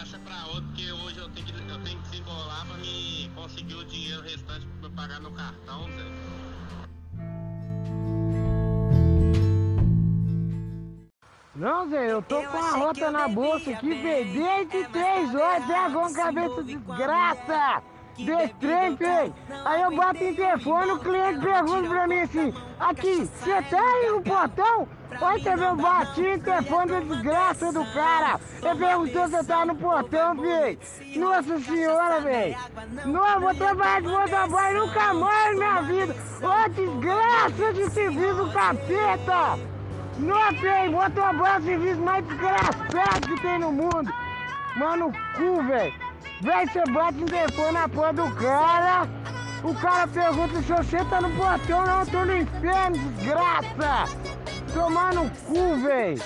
Passa pra outro, porque hoje eu tenho que, eu tenho que desembolar pra me conseguir o dinheiro restante pra eu pagar meu cartão, Zé. Não, Zé, eu tô Eu com a rota na bolsa aqui, bem. velho, desde É, três agora horas, até agora você cabeça novo trem, bebida velho. Aí eu bato em telefone, o cliente pergunta pra mim assim, aqui, você tá aí no portão? Olha, vê, eu bati em telefone da desgraça do cara. Ele perguntou se eu tava no portão, velho. Nossa senhora, velho. Não, eu vou trabalhar de motoboy nunca mais na minha vida. Ô, desgraça de serviço capeta. Não tem, motoboy é o serviço mais desgraçado que tem no mundo. Mano, cu, velho. Véi, você bate em telefone na porra do cara. O cara pergunta se você tá no portão, não, eu tô no inferno, desgraça. Tomar no cu, velho.